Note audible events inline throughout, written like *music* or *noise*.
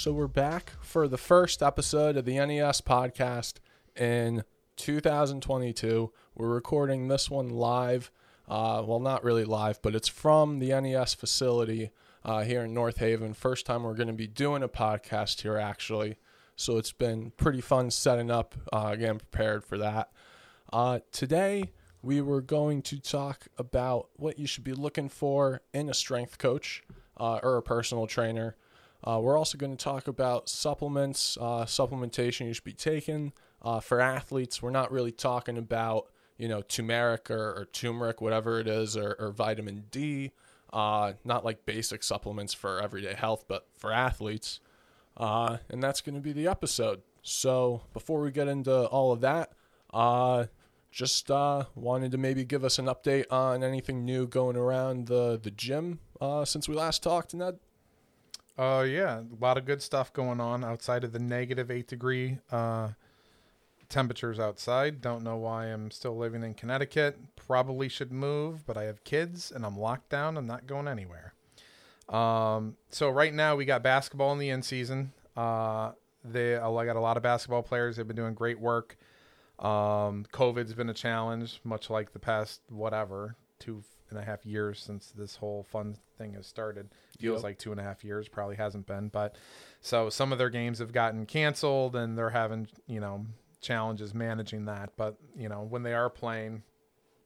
So we're back for the first episode of the NES podcast in 2022. We're recording this one live. Uh, well, not really live, but it's from the NES facility uh, here in North Haven. First time we're going to be doing a podcast here, actually. So it's been pretty fun setting up, uh, getting prepared for that. Uh, today, we were going to talk about what you should be looking for in a strength coach uh, or a personal trainer. Uh, we're also going to talk about supplements, uh, supplementation you should be taking uh, for athletes. We're not really talking about you know turmeric or, or turmeric, whatever it is, or, or vitamin D. Uh, not like basic supplements for everyday health, but for athletes. Uh, and that's going to be the episode. So before we get into all of that, uh, just wanted to maybe give us an update on anything new going around the the gym since we last talked, Ned. Uh, yeah, a lot of good stuff going on outside of the negative eight degree uh, temperatures outside. Don't know why I'm still living in Connecticut. Probably should move, but I have kids and I'm locked down. I'm not going anywhere. Um, so right now we got basketball in the end season. Uh, they I got a lot of basketball players. They've been doing great work. Um, COVID's been a challenge, much like the past whatever two and a half years since this whole fun thing has started. Feels Yep. like two and a half years, probably hasn't been. But so some of their games have gotten canceled, and they're having you know challenges managing that. But you know when they are playing,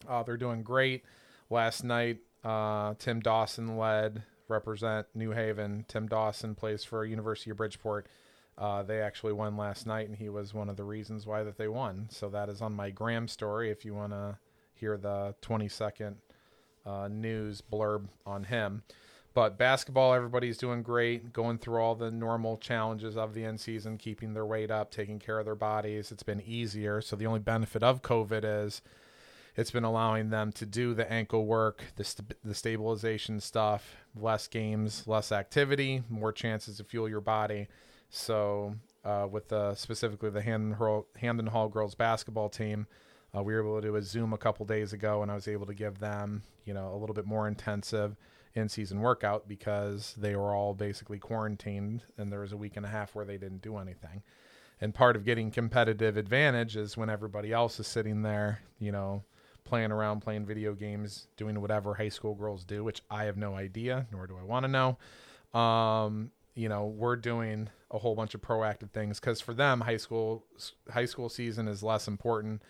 uh, they're doing great. Last night, uh, Tim Dawson led represent New Haven. Tim Dawson plays for University of Bridgeport. Uh, they actually won last night, and he was one of the reasons why that they won. So that is on my Graham story. If you want to hear the 20 second uh, news blurb on him. But basketball, everybody's doing great, going through all the normal challenges of the end season, keeping their weight up, taking care of their bodies. It's been easier. So the only benefit of COVID is it's been allowing them to do the ankle work, the, st- the stabilization stuff, less games, less activity, more chances to fuel your body. So, uh, with the, specifically the Hamden Hall, Hamden Hall girls basketball team, uh, we were able to do a Zoom a couple days ago, and I was able to give them, you know, a little bit more intensive in-season workout because they were all basically quarantined, and there was a week and a half where they didn't do anything. And part of getting competitive advantage is when everybody else is sitting there, you know, playing around, playing video games, doing whatever high school girls do, which I have no idea, nor do I want to know. Um, you know, we're doing a whole bunch of proactive things because for them, high school high school season is less important.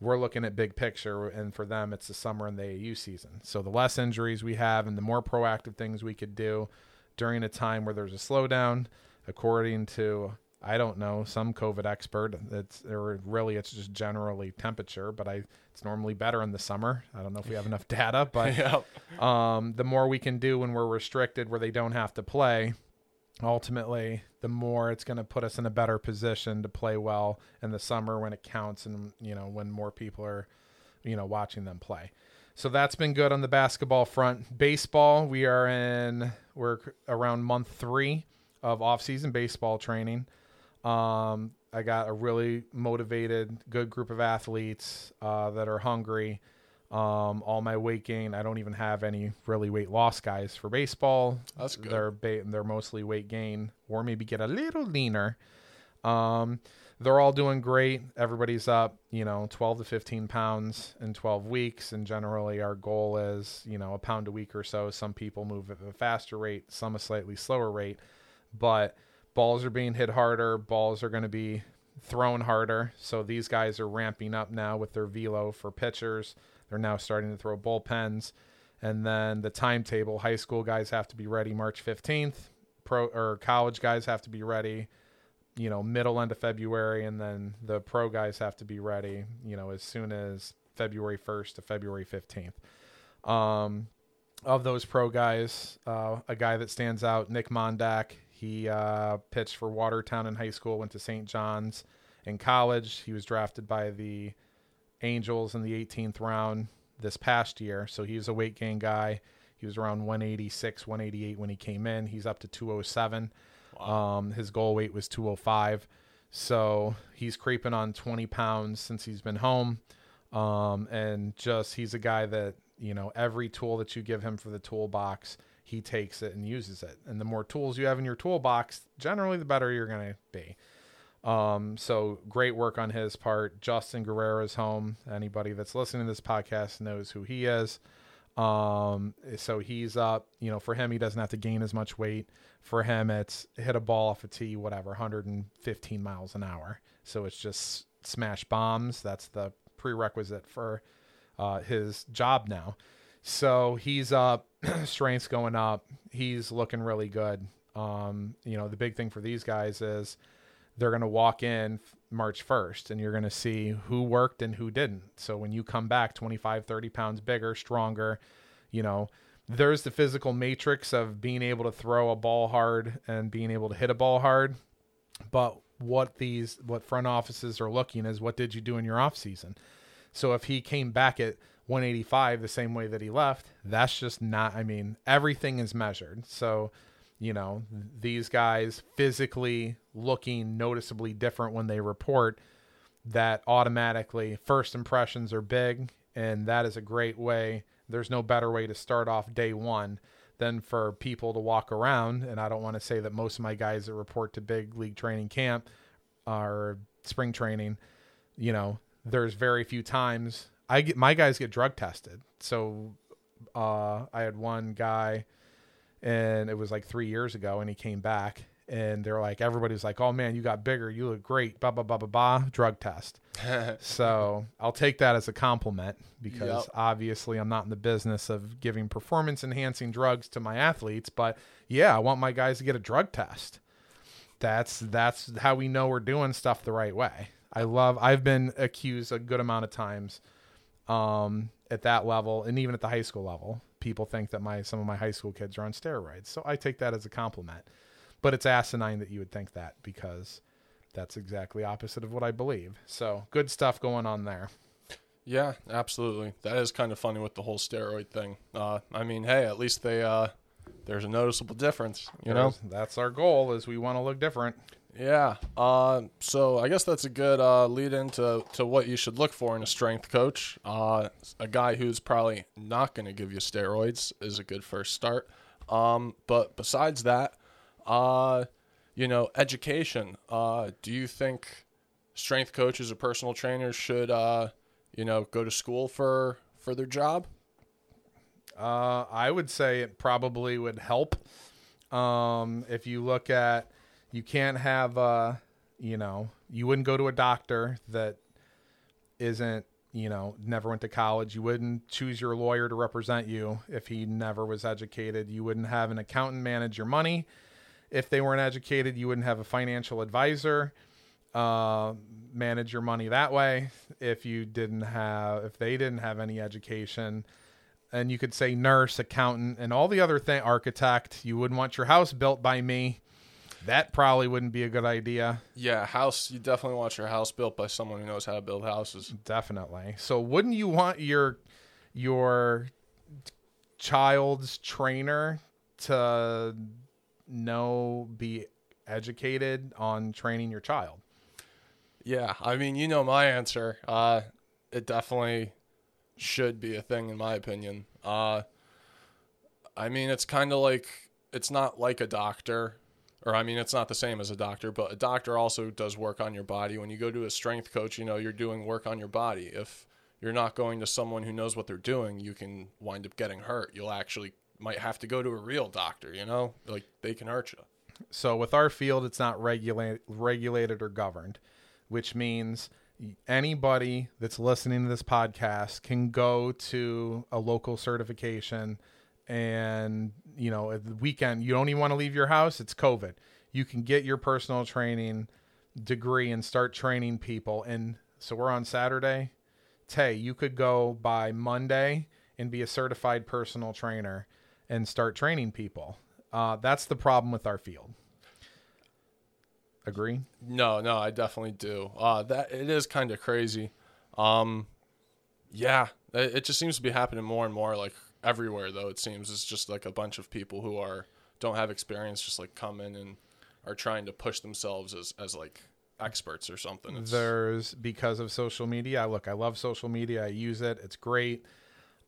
We're looking at big picture, and for them, it's the summer and the AU season. So the less injuries we have, and the more proactive things we could do during a time where there's a slowdown, according to I don't know some COVID expert. It's or really it's just generally temperature, but I it's normally better in the summer. I don't know if we have enough data, but *laughs* yeah. um, the more we can do when we're restricted, where they don't have to play, ultimately, the more it's going to put us in a better position to play well in the summer when it counts, and you know when more people are, you know, watching them play. So that's been good on the basketball front. Baseball, we are in we're around month three of off-season baseball training. Um, I got a really motivated, good group of athletes uh, that are hungry. Um, all my weight gain. I don't even have any really weight loss guys for baseball. That's good. They're ba- they're mostly weight gain or maybe get a little leaner. Um, they're all doing great. Everybody's up, you know, 12 to 15 pounds in 12 weeks. And generally, our goal is, you know, a pound a week or so. Some people move at a faster rate, some a slightly slower rate. But balls are being hit harder, balls are going to be thrown harder. So these guys are ramping up now with their velo for pitchers. They're now starting to throw bullpens. And then the timetable high school guys have to be ready March 15th. Pro or college guys have to be ready, you know, middle end of February. And then the pro guys have to be ready, you know, as soon as February 1st to February 15th. Um, of those pro guys, uh, a guy that stands out, Nick Mondak. He uh, pitched for Watertown in high school, went to St. John's in college. He was drafted by the Angels in the 18th round this past year. So he was a weight gain guy. He was around 186, 188 when he came in. He's up to 207. Um, his goal weight was 205. So he's creeping on 20 pounds since he's been home. Um, and just he's a guy that, you know, every tool that you give him for the toolbox, he takes it and uses it. And the more tools you have in your toolbox, generally the better you're going to be. Um, so great work on his part. Justin Guerrero's home. Anybody that's listening to this podcast knows who he is. Um, so he's up, you know, for him, he doesn't have to gain as much weight. For him, it's hit a ball off a tee, whatever, 115 miles an hour. So it's just smash bombs. That's the prerequisite for uh, his job now. So he's up, *clears throat* strength's going up. He's looking really good. Um, you know, the big thing for these guys is they're going to walk in March 1st and you're going to see who worked and who didn't. So when you come back 25, 30 pounds bigger, stronger, you know, there's the physical matrix of being able to throw a ball hard and being able to hit a ball hard. But what these, what front offices are looking is what did you do in your off season? So if he came back at 185 the same way that he left, that's just not, I mean, everything is measured. So, you know, these guys physically looking noticeably different when they report that automatically first impressions are big. And that is a great way. There's no better way to start off day one than for people to walk around. And I don't want to say that most of my guys that report to big league training camp or spring training, you know, there's very few times I get my guys get drug tested. So uh, I had one guy and it was like three years ago, and he came back, and they're like, everybody's like, "Oh man, you got bigger, you look great." Blah blah blah blah blah. Drug test. *laughs* so I'll take that as a compliment because yep. obviously I'm not in the business of giving performance enhancing drugs to my athletes, but yeah, I want my guys to get a drug test. That's that's how we know we're doing stuff the right way. I love. I've been accused a good amount of times um, at that level, and even at the high school level, people think that my some of my high school kids are on steroids. So I take that as a compliment. But it's asinine that you would think that because that's exactly opposite of what I believe. So good stuff going on there. Yeah, absolutely. That is kind of funny with the whole steroid thing. Uh, I mean, hey, at least they uh, there's a noticeable difference. You there's, know, that's our goal is we want to look different. Yeah. Uh, so I guess that's a good uh, lead into to what you should look for in a strength coach. Uh, a guy who's probably not going to give you steroids is a good first start. Um, but besides that, uh, you know, education. Uh, do you think strength coaches or personal trainers should, uh, you know, go to school for for their job? I would say it probably would help. Um, if you look at you can't have uh you know you wouldn't go to a doctor that isn't you know never went to college. You wouldn't choose your lawyer to represent you if he never was educated. You wouldn't have an accountant manage your money. If they weren't educated you wouldn't have a financial advisor uh, manage your money that way. If you didn't have if they didn't have any education and you could say nurse accountant and all the other thing architect you wouldn't want your house built by me that probably wouldn't be a good idea. Yeah, house. You definitely want your house built by someone who knows how to build houses. Definitely. So, wouldn't you want your your child's trainer to know be educated on training your child? Yeah, I mean, you know my answer. Uh, it definitely should be a thing, in my opinion. Uh, I mean, it's kind of like it's not like a doctor or I mean, it's not the same as a doctor, but a doctor also does work on your body. When you go to a strength coach, you know, you're doing work on your body. If you're not going to someone who knows what they're doing, you can wind up getting hurt. You'll actually might have to go to a real doctor, you know, like they can hurt you. So with our field, it's not regulated, regulated or governed, which means anybody that's listening to this podcast can go to a local certification and you know at the weekend you don't even want to leave your house it's covid. You can get your personal training degree and start training people and so we're on saturday. Tay you could go by monday and be a certified personal trainer and start training people. Uh, that's the problem with our field. Agree? No no i definitely do. Uh, that it is kind of crazy. Um, yeah it, it just seems to be happening more and more like everywhere though it seems it's just like a bunch of people who are don't have experience just like come in and are trying to push themselves as as like experts or something it's... there's because of social media I look i love social media i use it it's great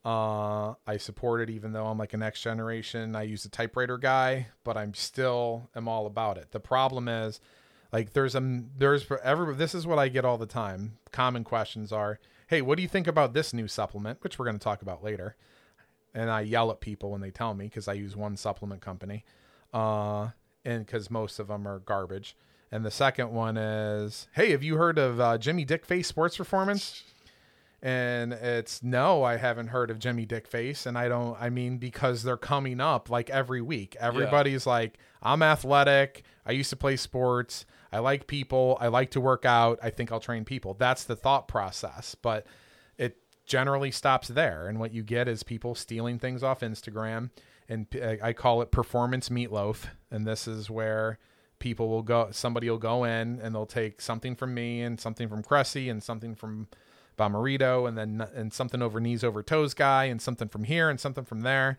Uh, I support it even though I'm like a next generation. I use the typewriter guy, but I'm still am all about it. The problem is, like, there's a there's every this is what I get all the time. Common questions are, "Hey, what do you think about this new supplement?" Which we're going to talk about later. And I yell at people when they tell me because I use one supplement company, uh, and because most of them are garbage. And the second one is, "Hey, have you heard of uh, Jimmy Dick Face Sports Performance?" and it's no i haven't heard of jimmy dickface and i don't i mean because they're coming up like every week. Everybody's like i'm athletic. I used to play sports. I like people. I like to work out. I think i'll train people. That's the thought process. But generally stops there and what you get is people stealing things off instagram and I call it performance meatloaf and this is where people will go somebody will go in and they'll take something from me and something from Cressey and something from Bommarito and then and something over knees over toes guy and something from here and something from there.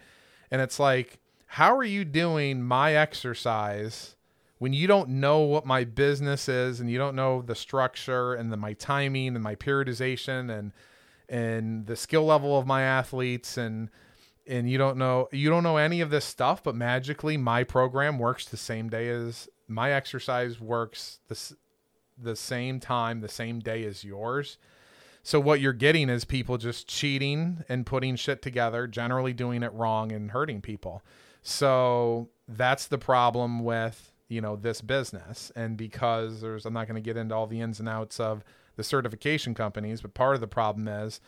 And it's like, how are you doing my exercise when you don't know what my business is and you don't know the structure and the my timing and my periodization and and the skill level of my athletes and and you don't know you don't know any of this stuff but magically my program works the same day as my exercise works the, the same time the same day as yours so what you're getting is people just cheating and putting shit together, generally doing it wrong and hurting people. So that's the problem with, you know, this business. And because there's I'm not going to get into all the ins and outs of the certification companies, but part of the problem is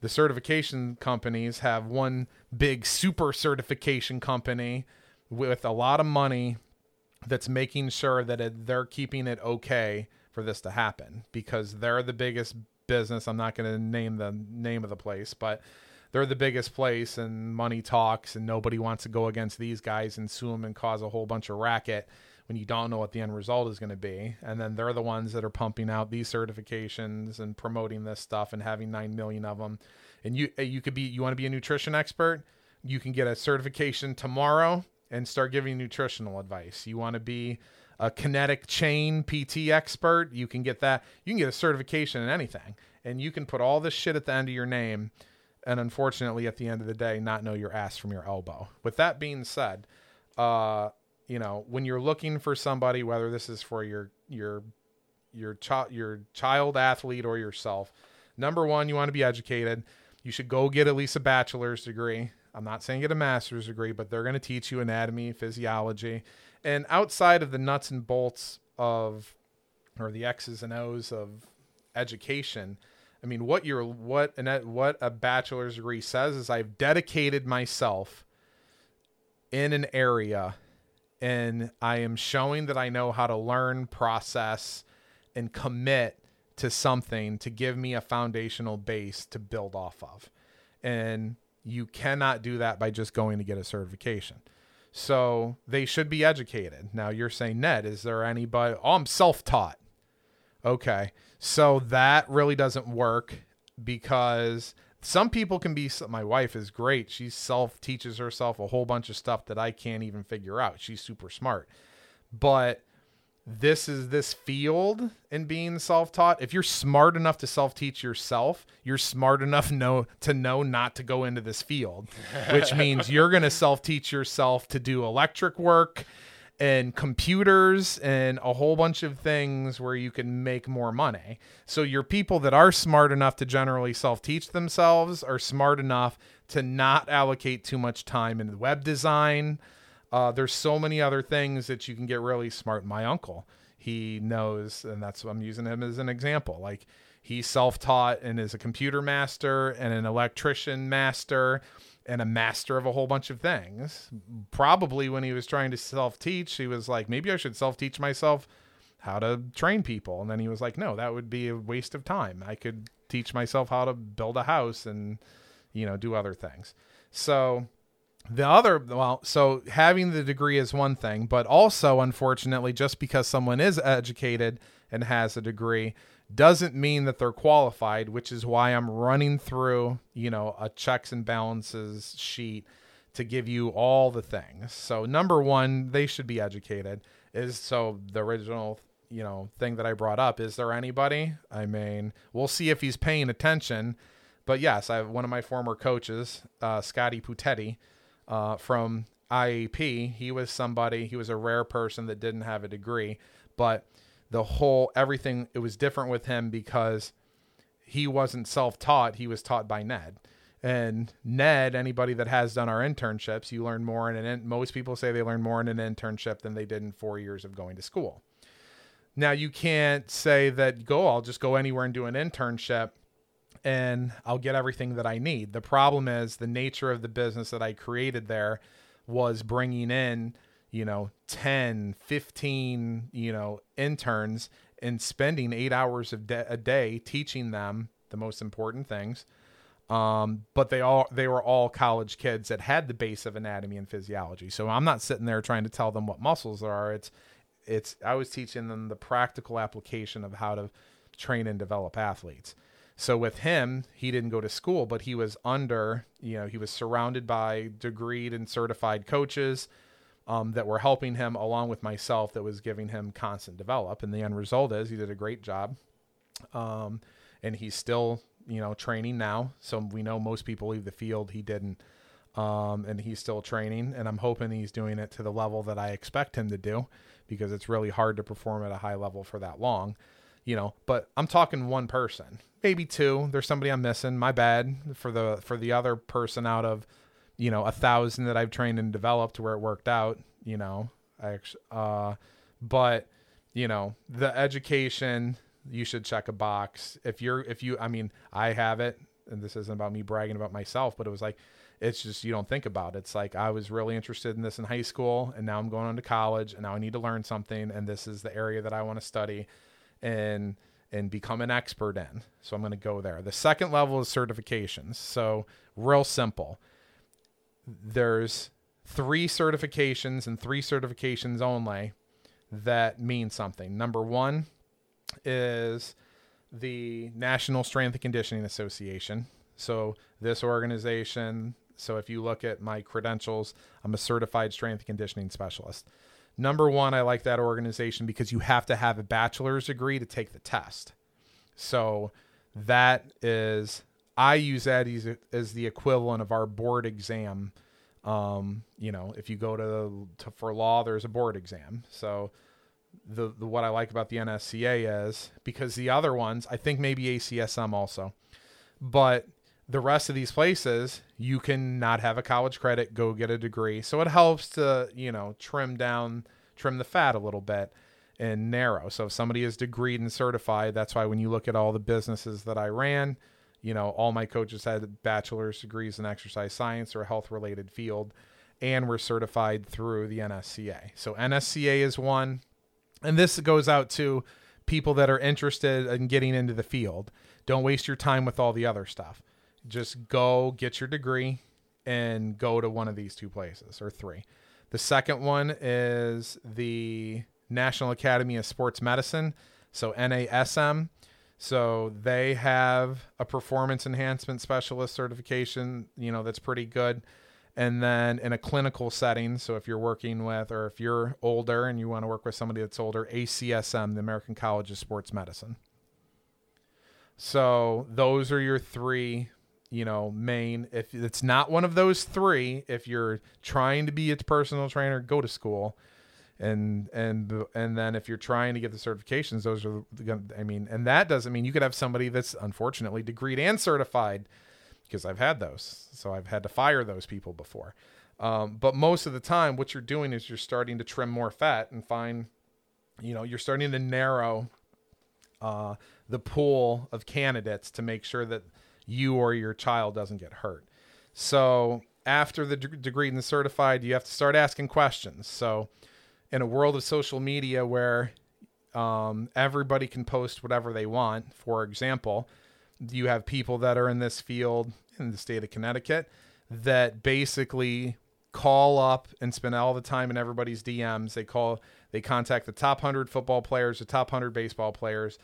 the certification companies have one big super certification company with a lot of money that's making sure that it, they're keeping it okay for this to happen because they're the biggest business. I'm not going to name the name of the place, but they're the biggest place and money talks and nobody wants to go against these guys and sue them and cause a whole bunch of racket when you don't know what the end result is going to be. And then they're the ones that are pumping out these certifications and promoting this stuff and having 9 million of them. And you you could be you want to be a nutrition expert, you can get a certification tomorrow and start giving nutritional advice. You want to be a kinetic chain PT expert, you can get that. You can get a certification in anything, and you can put all this shit at the end of your name, and unfortunately, at the end of the day, not know your ass from your elbow. With that being said, uh, you know, when you're looking for somebody, whether this is for your your your child your child athlete or yourself, number one, you want to be educated. You should go get at least a bachelor's degree. I'm not saying get a master's degree, but they're going to teach you anatomy, physiology and outside of the nuts and bolts of or the x's and o's of education i mean what you're what and what a bachelor's degree says is i've dedicated myself in an area and i am showing that i know how to learn process and commit to something to give me a foundational base to build off of and you cannot do that by just going to get a certification so they should be educated. Now you're saying, Ned, is there anybody? Oh, I'm self taught. Okay. So that really doesn't work because some people can be. My wife is great. She self teaches herself a whole bunch of stuff that I can't even figure out. She's super smart. But this is this field in being self-taught if you're smart enough to self-teach yourself you're smart enough know to know not to go into this field which means you're going to self-teach yourself to do electric work and computers and a whole bunch of things where you can make more money so your people that are smart enough to generally self-teach themselves are smart enough to not allocate too much time in web design uh, there's so many other things that you can get really smart. My uncle, he knows, and that's I'm using him as an example. Like he's self-taught and is a computer master and an electrician master and a master of a whole bunch of things. Probably when he was trying to self-teach, he was like, maybe I should self-teach myself how to train people. And then he was like, no, that would be a waste of time. I could teach myself how to build a house and you know do other things. So the other well so having the degree is one thing but also unfortunately just because someone is educated and has a degree doesn't mean that they're qualified which is why i'm running through you know a checks and balances sheet to give you all the things so number one they should be educated is so the original you know thing that i brought up is there anybody i mean we'll see if he's paying attention but yes, I have one of my former coaches, uh, Scotty Putetti, uh, from IAP. He was somebody. He was a rare person that didn't have a degree, but the whole everything it was different with him because he wasn't self-taught. He was taught by Ned. And Ned, anybody that has done our internships, you learn more in an in, most people say they learn more in an internship than they did in 4 years of going to school. Now you can't say that go I'll just go anywhere and do an internship and I'll get everything that I need. The problem is the nature of the business that I created there was bringing in, you know, 10, 15, you know, interns and spending 8 hours of de- a day teaching them the most important things um, but they all they were all college kids that had the base of anatomy and physiology. So I'm not sitting there trying to tell them what muscles are. It's it's I was teaching them the practical application of how to train and develop athletes. So with him, he didn't go to school, but he was under, you know, he was surrounded by degreed and certified coaches um, that were helping him along with myself that was giving him constant develop. And the end result is he did a great job. Um, and he's still you know, training now. So we know most people leave the field. He didn't. Um, and he's still training. And I'm hoping he's doing it to the level that I expect him to do because it's really hard to perform at a high level for that long, you know. But I'm talking one person, maybe two. There's somebody I'm missing. My bad for the for the other person out of, you know, a thousand that I've trained and developed where it worked out. You know, I actually, uh, but you know, the education you should check a box. If you're, if you, I mean, I have it, and this isn't about me bragging about myself, but it was like, it's just you don't think about it. It's like I was really interested in this in high school, and now I'm going on to college, and now I need to learn something, and this is the area that I want to study, and and become an expert in. So I'm going to go there. The second level is certifications. So real simple. There's three certifications and three certifications only that mean something. Number one is the National Strength and Conditioning Association. So this organization, so if you look at my credentials, I'm a certified strength and conditioning specialist. Number one, I like that organization because you have to have a bachelor's degree to take the test. So that is, I use that as, as the equivalent of our board exam. Um, you know, if you go to, to for law, there's a board exam. So the, the what I like about the NSCA is because the other ones, I think maybe ACSM also, but the rest of these places, you can not have a college credit, go get a degree. So it helps to, you know, trim down, trim the fat a little bit and narrow. So if somebody is degreed and certified, that's why when you look at all the businesses that I ran, you know, all my coaches had bachelor's degrees in exercise science or a health related field and were certified through the NSCA. So NSCA is one, and this goes out to people that are interested in getting into the field. Don't waste your time with all the other stuff. Just go get your degree and go to one of these two places or three. The second one is the National Academy of Sports Medicine, so NASM. So they have a performance enhancement specialist certification, you know, that's pretty good. And then in a clinical setting so if you're working with or if you're older and you want to work with somebody that's older acsm the american college of sports medicine. So those are your three you know main if it's not one of those three if you're trying to be a personal trainer go to school and and and then if you're trying to get the certifications those are the, i mean and that doesn't mean you could have somebody that's unfortunately degreed and certified because I've had those. So I've had to fire those people before. Um, but most of the time, what you're doing is you're starting to trim more fat and find, you know, you're starting to narrow uh, the pool of candidates to make sure that you or your child doesn't get hurt. So after the d- degree and the certified, you have to start asking questions. So in a world of social media where um, everybody can post whatever they want, for example, you have people that are in this field in the state of Connecticut that basically call up and spend all the time in everybody's DMs. They call, they contact the top 100 football players, the top 100 baseball players,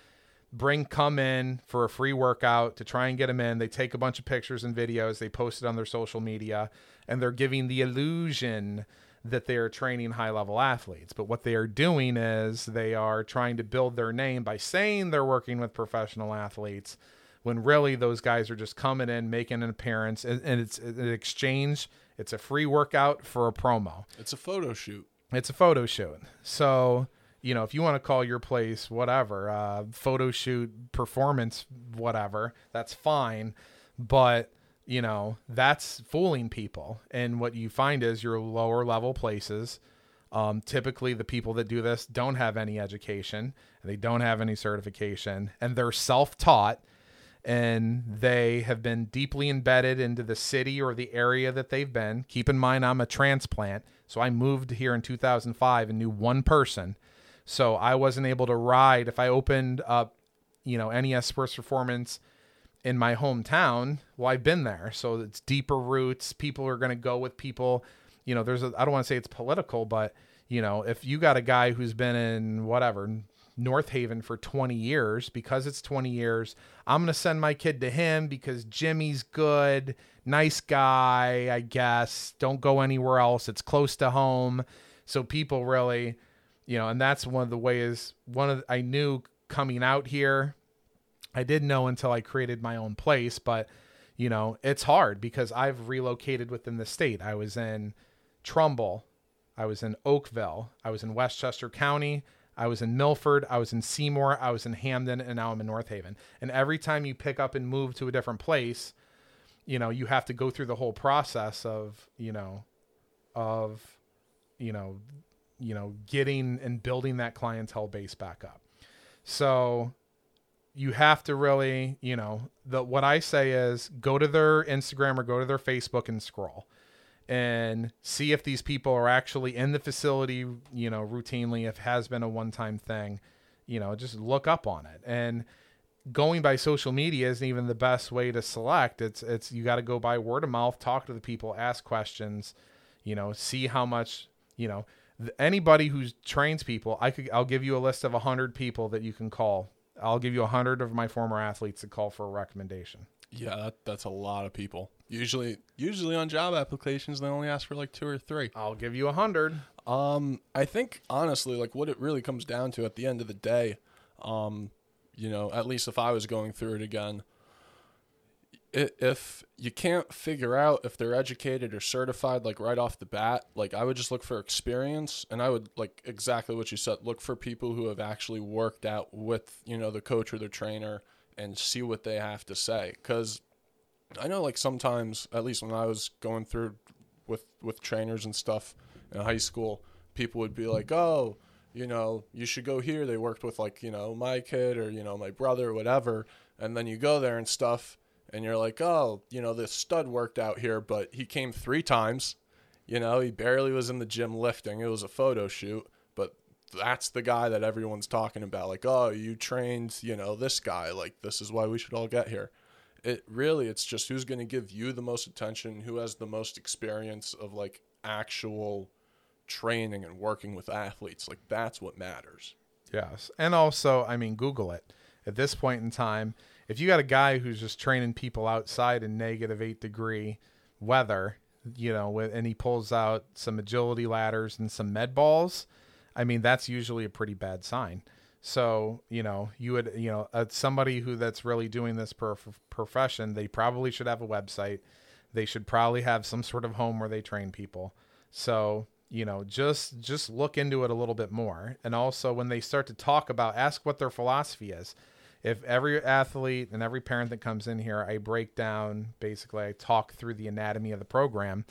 bring, come in for a free workout to try and get them in. They take a bunch of pictures and videos, they post it on their social media, and they're giving the illusion that they are training high level athletes. But what they are doing is they are trying to build their name by saying they're working with professional athletes when really those guys are just coming in, making an appearance, and, and it's an exchange. It's a free workout for a promo. It's a photo shoot. It's a photo shoot. So, you know, if you want to call your place whatever, uh, photo shoot, performance, whatever, that's fine. But, you know, that's fooling people. And what you find is your lower level places, um, typically the people that do this don't have any education they don't have any certification and they're self taught and they have been deeply embedded into the city or the area that they've been. Keep in mind, I'm a transplant. So I moved here in 2005 and knew one person. So I wasn't able to ride. If I opened up, you know, NES Sports Performance in my hometown, well, I've been there. So it's deeper roots. People are going to go with people. You know, there's I don't want to say it's political, but, you know, if you got a guy who's been in whatever, North Haven for 20 years because it's 20 years. I'm going to send my kid to him because Jimmy's good, nice guy, I guess. Don't go anywhere else. It's close to home. So people really, you know, and that's one of the ways one of the, I knew coming out here. I didn't know until I created my own place, but you know, it's hard because I've relocated within the state. I was in Trumbull, I was in Oakville, I was in Westchester County, I was in Milford, I was in Seymour, I was in Hamden, and now I'm in North Haven. And every time you pick up and move to a different place, you know, you have to go through the whole process of, you know, of, you know, you know, getting and building that clientele base back up. So you have to really, you know, the what I say is go to their Instagram or go to their Facebook and scroll and see if these people are actually in the facility, you know, routinely, if has been a one time thing, you know, just look up on it. And going by social media isn't even the best way to select. It's it's you got to go by word of mouth, talk to the people, ask questions, you know, see how much, you know, anybody who trains people, I could I'll give you a list of 100 people that you can call. I'll give you a 100 of my former athletes to call for a recommendation. Yeah, that, that's a lot of people. Usually, usually on job applications, they only ask for like two or three. I'll give you a hundred. Um, I think honestly, like what it really comes down to at the end of the day, um, you know, at least if I was going through it again, if you can't figure out if they're educated or certified like right off the bat like i would just look for experience and i would like exactly what you said look for people who have actually worked out with you know the coach or the trainer and see what they have to say. Because i know like sometimes at least when i was going through with with trainers and stuff in high school people would be like oh you know you should go here. They worked with like you know my kid or you know my brother or whatever and then you go there and stuff and you're like oh you know this stud worked out here but he came three times you know he barely was in the gym lifting it was a photo shoot but that's the guy that everyone's talking about. Like, oh, you trained, you know, this guy. Like, this is why we should all get here. It really, it's just who's going to give you the most attention, who has the most experience of like actual training and working with athletes. Like, that's what matters. Yes. And also, I mean, Google it. At this point in time, if you got a guy who's just training people outside in negative eight degree weather, you know, with, and he pulls out some agility ladders and some med balls, I mean, that's usually a pretty bad sign. So, you know, you would, you know, uh, somebody who that's really doing this per profession, they probably should have a website. They should probably have some sort of home where they train people. So, you know, just just look into it a little bit more. And also when they start to talk about ask what their philosophy is. If every athlete and every parent that comes in here, I break down basically I talk through the anatomy of the program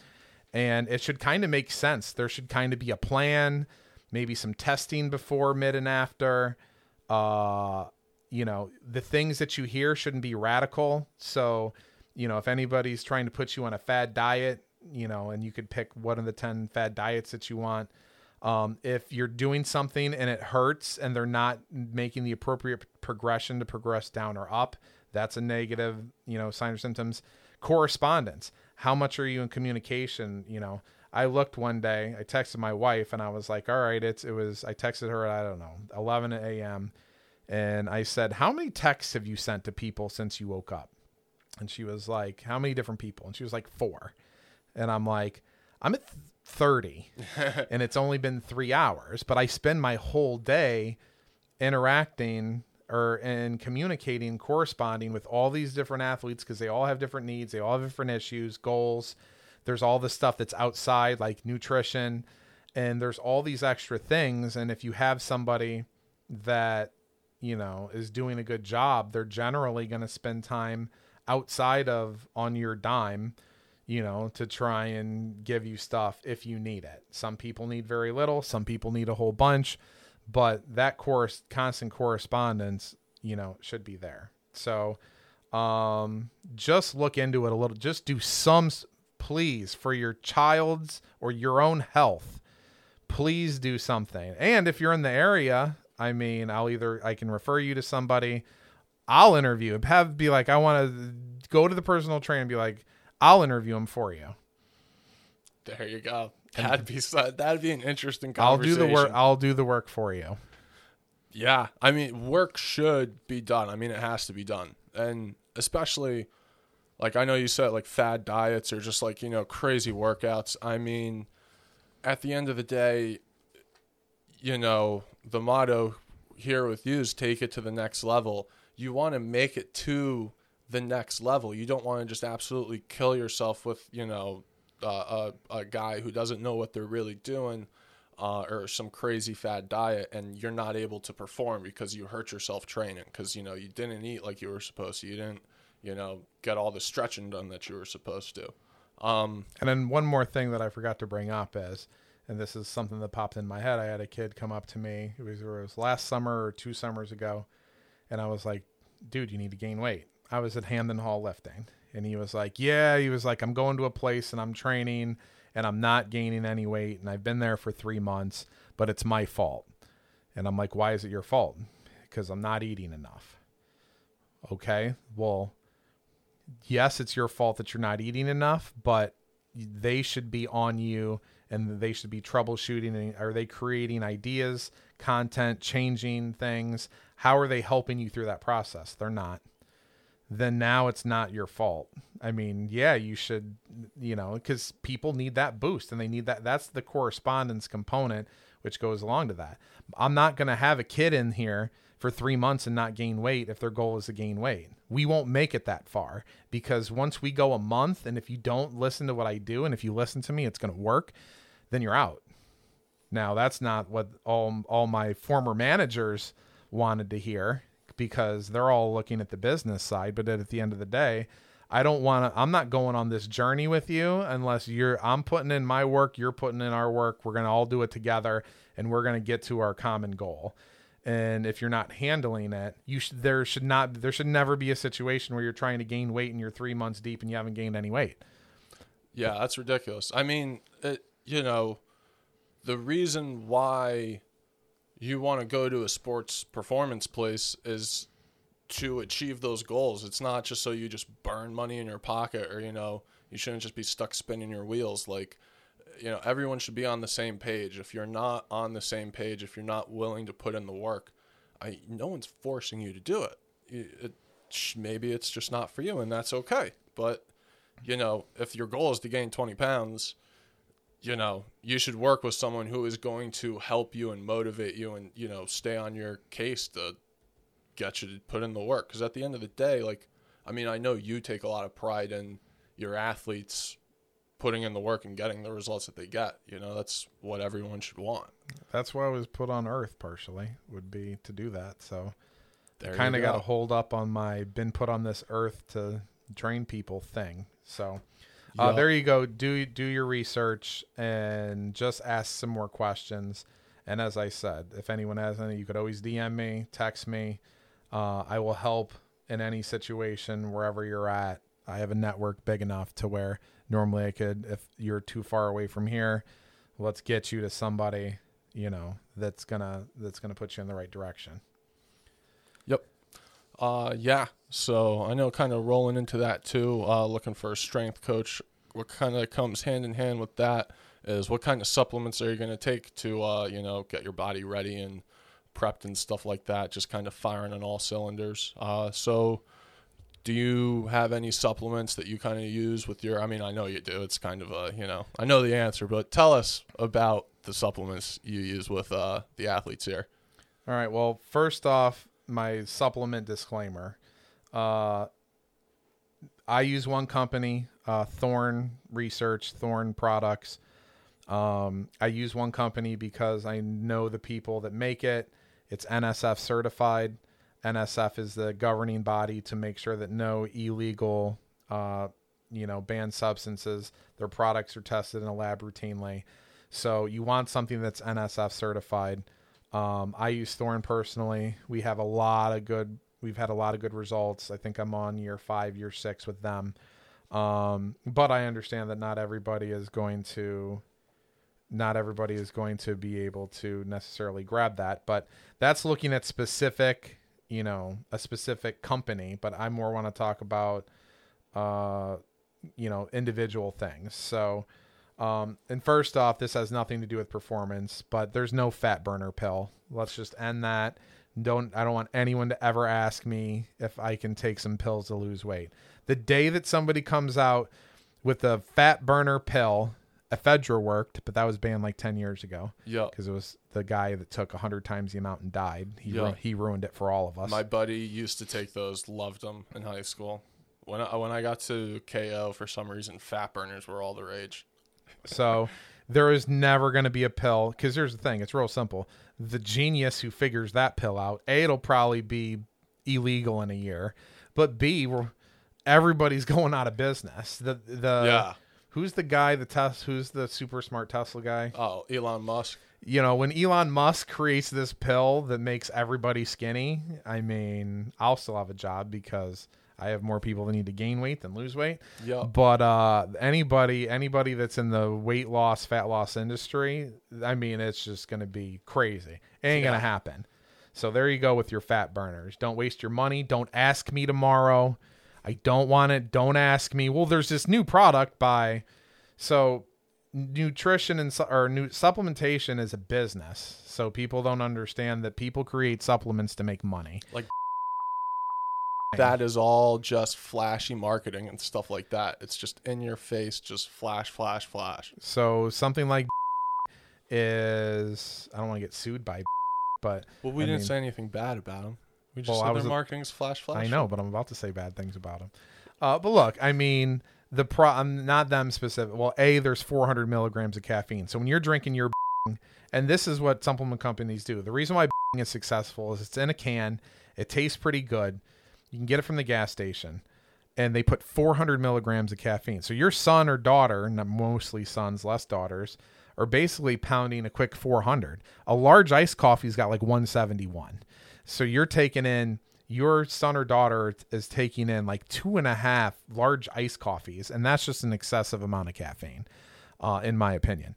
and it should kind of make sense. There should kind of be a plan maybe some testing before, mid, and after. Uh, you know, the things that you hear shouldn't be radical. So, you know, if anybody's trying to put you on a fad diet, you know, and you could pick one of the 10 fad diets that you want. Um, if you're doing something and it hurts and they're not making the appropriate progression to progress down or up, that's a negative, you know, sign or symptoms. Correspondence. How much are you in communication? You know, I looked one day, I texted my wife and I was like, all right, it's, it was, I texted her at, I don't know, 11 a.m. And I said, how many texts have you sent to people since you woke up? And she was like, how many different people? And she was like, four. And I'm like, I'm at 30 *laughs* and it's only been three hours, but I spend my whole day interacting or and communicating, corresponding with all these different athletes because they all have different needs, they all have different issues, goals. There's all the stuff that's outside, like nutrition, and there's all these extra things. And if you have somebody that you know is doing a good job, they're generally going to spend time outside of on your dime you know, to try and give you stuff if you need it. Some people need very little, some people need a whole bunch, but that course constant correspondence, you know, should be there. So, um just look into it a little. Just do some please for your child's or your own health. Please do something. And if you're in the area, I mean, I'll either I can refer you to somebody, I'll interview, have be like I want to go to the personal trainer and be like I'll interview him for you. There you go. That'd be that'd be an interesting I'll do the work. I'll do the work for you. Yeah, I mean, work should be done. I mean, it has to be done, and especially like I know you said like fad diets or just like you know crazy workouts. I mean, at the end of the day, you know the motto here with you is take it to the next level. You want to make it to the next level. You don't want to just absolutely kill yourself with, you know, uh, a, a guy who doesn't know what they're really doing uh, or some crazy fad diet and you're not able to perform because you hurt yourself training because, you know, you didn't eat like you were supposed to. You didn't, you know, get all the stretching done that you were supposed to. Um, and then one more thing that I forgot to bring up is, and this is something that popped in my head. I had a kid come up to me. It was, it was last summer or two summers ago. And I was like, dude, you need to gain weight. I was at Hamden Hall lifting, and he was like, "Yeah," he was like, "I'm going to a place and I'm training, and I'm not gaining any weight, and I've been there for three months, but it's my fault." And I'm like, "Why is it your fault?" Because I'm not eating enough. Okay, well, yes, it's your fault that you're not eating enough, but they should be on you and they should be troubleshooting and are they creating ideas content changing things how are they helping you through that process they're not then now it's not your fault. I mean, yeah, you should, you know, because people need that boost and they need that. That's the correspondence component which goes along to that. I'm not going to have a kid in here for three months and not gain weight if their goal is to gain weight. We won't make it that far because once we go a month and if you don't listen to what I do and if you listen to me, it's going to work, then you're out. Now, that's not what all, all my former managers wanted to hear because they're all looking at the business side. But at the end of the day, I don't want to, I'm not going on this journey with you unless you're, I'm putting in my work, you're putting in our work. We're going to all do it together and we're going to get to our common goal. And if you're not handling it, you sh- there should not, there should never be a situation where you're trying to gain weight and you're three months deep and you haven't gained any weight. Yeah, that's ridiculous. I mean, it, you know, the reason why you want to go to a sports performance place is to achieve those goals. It's not just so you just burn money in your pocket or, you know, you shouldn't just be stuck spinning your wheels. Like, you know, everyone should be on the same page. If you're not on the same page, if you're not willing to put in the work, I, no one's forcing you to do it. it maybe it's just not for you, and that's okay. But, you know, if your goal is to gain 20 pounds, you know, you should work with someone who is going to help you and motivate you and, you know, stay on your case to get you to put in the work. Because at the end of the day, like, I mean, I know you take a lot of pride in your athletes putting in the work and getting the results that they get. You know, that's what everyone should want. That's why I was put on earth partially, would be to do that. So I kind of got a hold up on my been put on this earth to train people thing. So uh, there you go. Do do your research and just ask some more questions. And as I said, if anyone has any, you could always DM me, text me. Uh, I will help in any situation wherever you're at. I have a network big enough to where normally I could, if you're too far away from here, let's get you to somebody you know that's gonna that's gonna put you in the right direction. Uh, yeah. So I know kind of rolling into that too, uh, looking for a strength coach. What kind of comes hand in hand with that is what kind of supplements are you going to take to, uh, you know, get your body ready and prepped and stuff like that, just kind of firing on all cylinders. Uh, so do you have any supplements that you kind of use with your, I mean, I know you do. It's kind of a, you know, I know the answer, but tell us about the supplements you use with uh, the athletes here. All right. Well, first off, my supplement disclaimer. Uh, I use one company, uh, Thorne Research, Thorne Products. Um, I use one company because I know the people that make it. It's NSF certified. NSF is the governing body to make sure that no illegal, uh, you know, banned substances, their products are tested in a lab routinely. So you want something that's NSF certified. Um, I use Thorne personally. We have a lot of good. We've had a lot of good results. I think I'm on year five, year six with them. Um, but I understand that not everybody is going to not everybody is going to be able to necessarily grab that but that's looking at specific you know a specific company but i more want to talk about uh you know individual things so um and first off this has nothing to do with performance but there's no fat burner pill let's just end that don't i don't want anyone to ever ask me if i can take some pills to lose weight the day that somebody comes out with a fat burner pill ephedra worked but that was banned like 10 years ago Yeah. because it was the guy that took 100 times the amount and died he, Yeah. ru- he ruined it for all of us My buddy used to take those, loved them in high school. When I, when I got to KO, for some reason, fat burners were all the rage. So there is never going to be a pill because here's the thing: it's real simple. The genius who figures that pill out, a, it'll probably be illegal in a year, but b, we're, everybody's *laughs* going out of business. The the yeah. who's the guy the test who's the super smart Tesla guy? Oh, Elon Musk. You know, when Elon Musk creates this pill that makes everybody skinny, I mean, I'll still have a job because I have more people that need to gain weight than lose weight. Yeah. But uh, anybody anybody that's in the weight loss, fat loss industry, I mean, it's just going to be crazy. It ain't Yeah. going to happen. So there you go with your fat burners. Don't waste your money. Don't ask me tomorrow. I don't want it. Don't ask me. Well, there's this new product by so nutrition and or new supplementation is a business. So people don't understand that people create supplements to make money. That is all just flashy marketing and stuff like that. It's just in your face, just flash, flash, flash. So something like *laughs* is I don't want to get sued by, *laughs* but Well, we I didn't mean- say anything bad about them. We just Well, I was their marketing's flash, flash. I know, but I'm about to say bad things about them. Uh, but look, I mean, the pro, I'm not them specific. Well, a there's 400 milligrams of caffeine. So when you're drinking your, *laughs* and this is what supplement companies do. The reason why is successful is it's in a can. It tastes pretty good. You can get it from the gas station, and they put 400 milligrams of caffeine. So your son or daughter, not mostly sons, less daughters, are basically pounding a quick 400. A large iced coffee's got like 171. So you're taking in your son or daughter is taking in like two and a half large iced coffees, and that's just an excessive amount of caffeine, uh, in my opinion.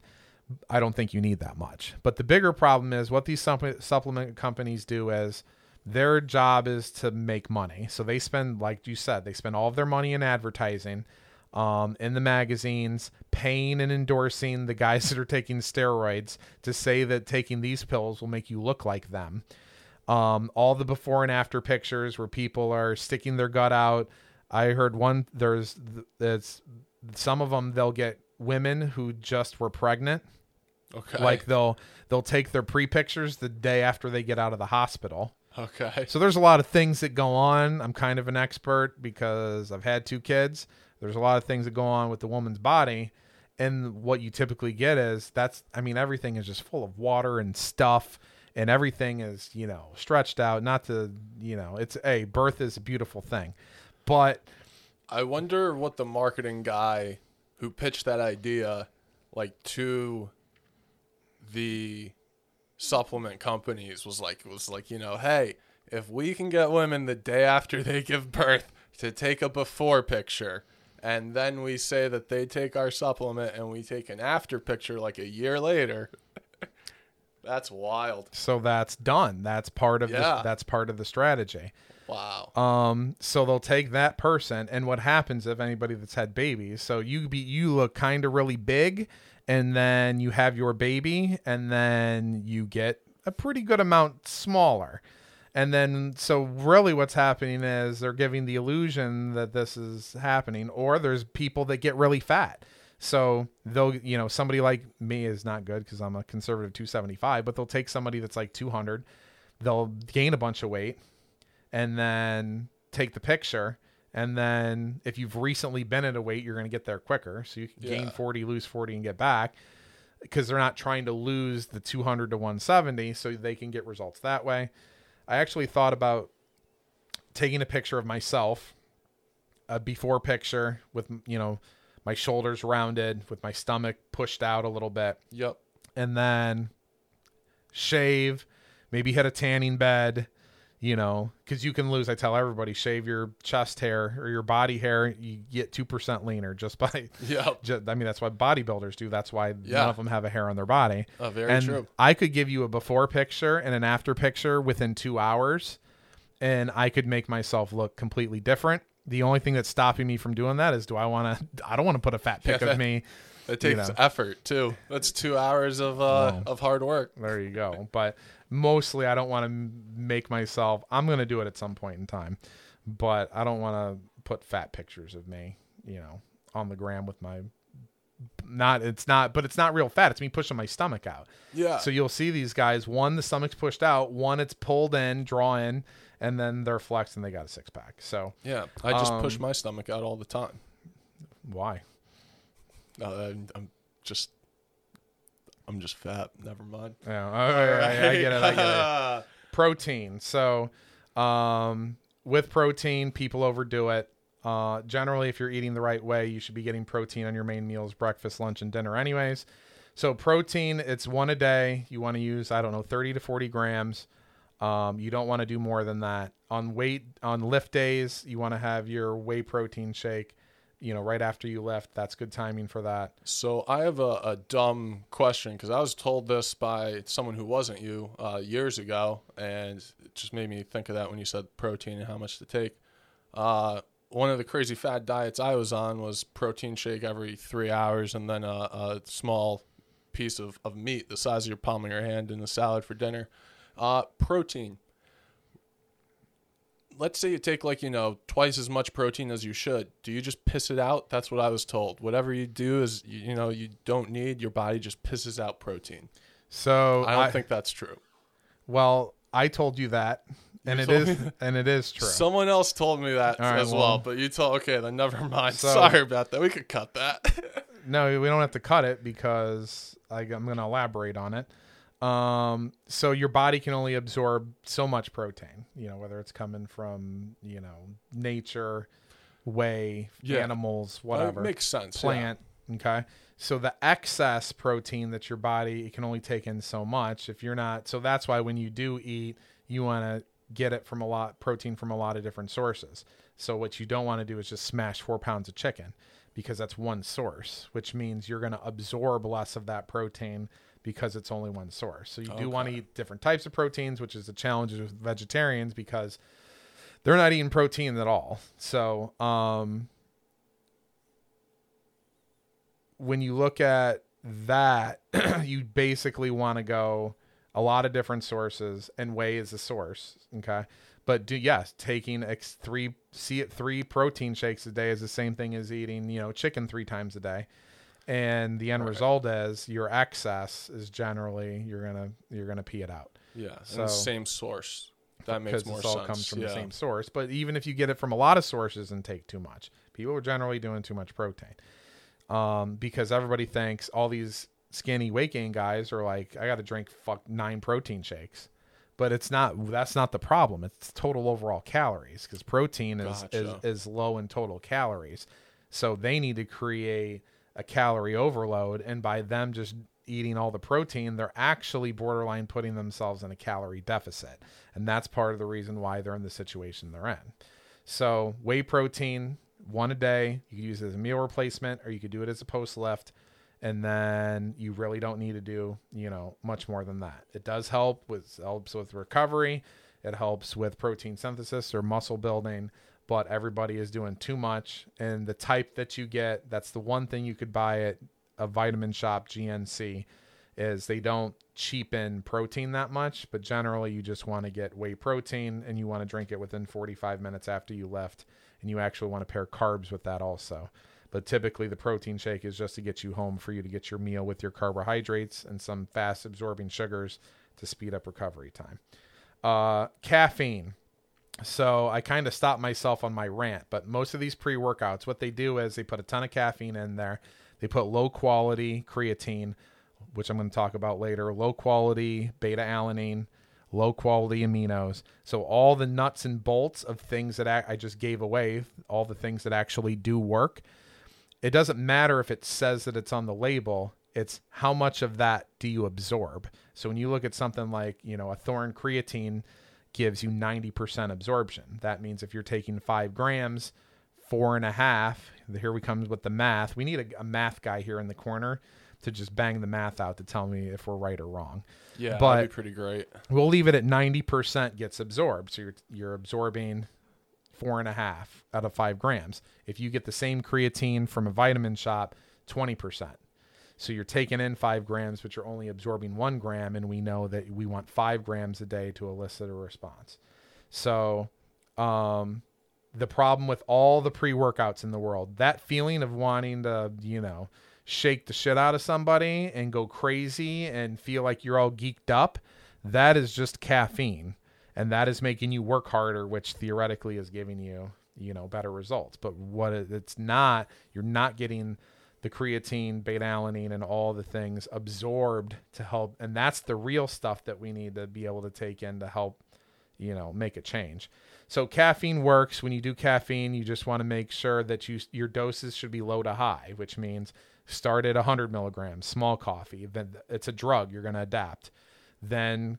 I don't think you need that much. But the bigger problem is what these supple- supplement companies do is their job is to make money. So they spend, like you said, they spend all of their money in advertising, um, in the magazines, paying and endorsing the guys *laughs* that are taking steroids to say that taking these pills will make you look like them. Um, all the before and after pictures where people are sticking their gut out. I heard one. There's it's some of them. They'll get women who just were pregnant Okay. like they'll they'll take their pre pictures the day after they get out of the hospital. Okay. So there's a lot of things that go on. I'm kind of an expert because I've had two kids. There's a lot of things that go on with the woman's body. And what you typically get is that's I mean everything is just full of water and stuff and everything is, you know, stretched out not to, you know, it's a birth is a beautiful thing. But I wonder what the marketing guy who pitched that idea, like to the supplement companies, was like was like you know, hey, if we can get women the day after they give birth to take a before picture, and then we say that they take our supplement and we take an after picture like a year later, that's wild. so that's done. That's part of Yeah. the, that's part of the strategy. Wow. Um, so they'll take that person, and what happens if anybody that's had babies? So you be you look kind of really big, and then you have your baby, and then you get a pretty good amount smaller. And then, so really, what's happening is they're giving the illusion that this is happening, or there's people that get really fat. So they'll, you know, somebody like me is not good because I'm a conservative 275, but they'll take somebody that's like 200, they'll gain a bunch of weight, and then take the picture. And then if you've recently been at a weight, you're going to get there quicker. So you can gain 40, lose 40, and get back because they're not trying to lose the 200 to 170 so they can get results that way. I actually thought about taking a picture of myself, a before picture with, you know, my shoulders rounded, with my stomach pushed out a little bit, Yep. and then shave, maybe hit a tanning bed, you know, because you can lose. I tell everybody, shave your chest hair or your body hair, you get 2% leaner just *laughs* by ju- I mean, that's what bodybuilders do. That's why Yeah. none of them have a hair on their body. Oh, very and true. I could give you a before picture and an after picture within two hours, and I could make myself look completely different. The only thing that's stopping me from doing that is, do I want to? *laughs* I don't want to put a fat pic Yeah, of me. It you takes know. effort too. That's two hours of uh of hard work. There you go. But mostly, I don't want to make myself. I'm going to do it at some point in time, but I don't want to put fat pictures of me, you know, on the gram with my. Not it's not, but it's not real fat. It's me pushing my stomach out. Yeah. So you'll see these guys. One, the stomach's pushed out. One, it's pulled in, draw in, and then they're flexed and they got a six pack. So yeah. I just push Um, my stomach out all the time. why? Uh, I'm just I'm just fat. Never mind. Yeah, I, I- I get it. I get it. *laughs* protein. So, um, with protein, people overdo it. Uh, generally, if you're eating the right way, you should be getting protein on your main meals, breakfast, lunch, and dinner, anyways. So, protein, it's one a day. You want to use, I don't know, 30 to 40 grams. Um, you don't want to do more than that. On weight, on lift days, you want to have your whey protein shake, you know, right after you left. That's good timing for that. So I have a, a dumb question because I was told this by someone who wasn't you uh, years ago, and it just made me think of that when you said protein and how much to take. Uh, one of the crazy fad diets I was on was protein shake every three hours, and then a, a small piece of, of meat the size of your palm of your hand in a salad for dinner. Uh, protein. Let's say you take like you know twice as much protein as you should. Do you just piss it out? That's what I was told. Whatever you do is you, you know you don't need. Your body just pisses out protein. So, I don't think that's true. well, I told you that, and You it is, and it is true. Someone else told me that right, as well, well- but you told okay, then never mind. So- Sorry about that. We could cut that. *laughs* No, we don't have to cut it because I, I'm going to elaborate on it. Um, so your body can only absorb so much protein, you know, whether it's coming from, you know, nature, whey, Yeah. animals, That whatever, makes sense. yeah. plant. Okay. So the excess protein that your body can only take in so much if you're not. So that's why when you do eat, you want to get it from a lot protein from a lot of different sources. So what you don't want to do is just smash four pounds of chicken because that's one source, which means you're going to absorb less of that protein because it's only one source. So you do want to eat different types of proteins, which is the challenge with vegetarians because they're not eating protein at all. So, um, when you look at that, *clears throat* you basically want to go a lot of different sources, and whey is the source. Okay, but do yes, taking X three see it three protein shakes a day is the same thing as eating you know chicken three times a day, and the end Right. result is your excess is generally you're gonna you're gonna pee it out Yeah, So- same source. That makes more this all comes from yeah. the same source. But even if you get it from a lot of sources and take too much, people are generally doing too much protein. Um, because everybody thinks all these skinny weight gain guys are like, I got to drink fuck nine protein shakes. But it's not. That's not the problem. It's total overall calories because protein is, Gotcha. is is low in total calories. So they need to create a calorie overload, and by them just eating all the protein, they're actually borderline putting themselves in a calorie deficit. And that's part of the reason why they're in the situation they're in. So, whey protein, one a day. You could use it as a meal replacement or you could do it as a post lift. And then you really don't need to do, you know, much more than that. It does help with helps with recovery. It helps with protein synthesis or muscle building, but everybody is doing too much. And the type that you get, that's the one thing you could buy at a vitamin shop, GNC, is they don't cheapen protein that much, but generally you just want to get whey protein and you want to drink it within 45 minutes after you left. And you actually want to pair carbs with that also. But typically the protein shake is just to get you home for you to get your meal with your carbohydrates and some fast absorbing sugars to speed up recovery time. Uh, caffeine. So I kind of stopped myself on my rant. But most of these pre workouts, what they do is they put a ton of caffeine in there. They put low quality creatine, which I'm going to talk about later, low quality beta alanine, low quality aminos. So all the nuts and bolts of things that I just gave away, all the things that actually do work. It doesn't matter if it says that it's on the label. It's how much of that do you absorb? So when you look at something like, you know, a Thorne creatine gives you 90% absorption. That means if you're taking five grams, four and a half, here we come with the math. We need a, a math guy here in the corner to just bang the math out to tell me if we're right or wrong. Yeah, But- that'd be pretty great. We'll leave it at 90% gets absorbed. So you're, you're absorbing four and a half out of five grams. If you get the same creatine from a vitamin shop, 20%. So you're taking in five grams, but you're only absorbing one gram. And we know that we want five grams a day to elicit a response. So, um, the problem with all the pre workouts in the world, that feeling of wanting to, you know, shake the shit out of somebody and go crazy and feel like you're all geeked up, that is just caffeine. And that is making you work harder, which theoretically is giving you, you know, better results. But what it's not, you're not getting the creatine, beta alanine, and all the things absorbed to help. And that's the real stuff that we need to be able to take in to help, you know, make a change. So caffeine works. When you do caffeine, you just want to make sure that you your doses should be low to high, which means start at 100 milligrams, small coffee. Then it's a drug. You're going to adapt. Then,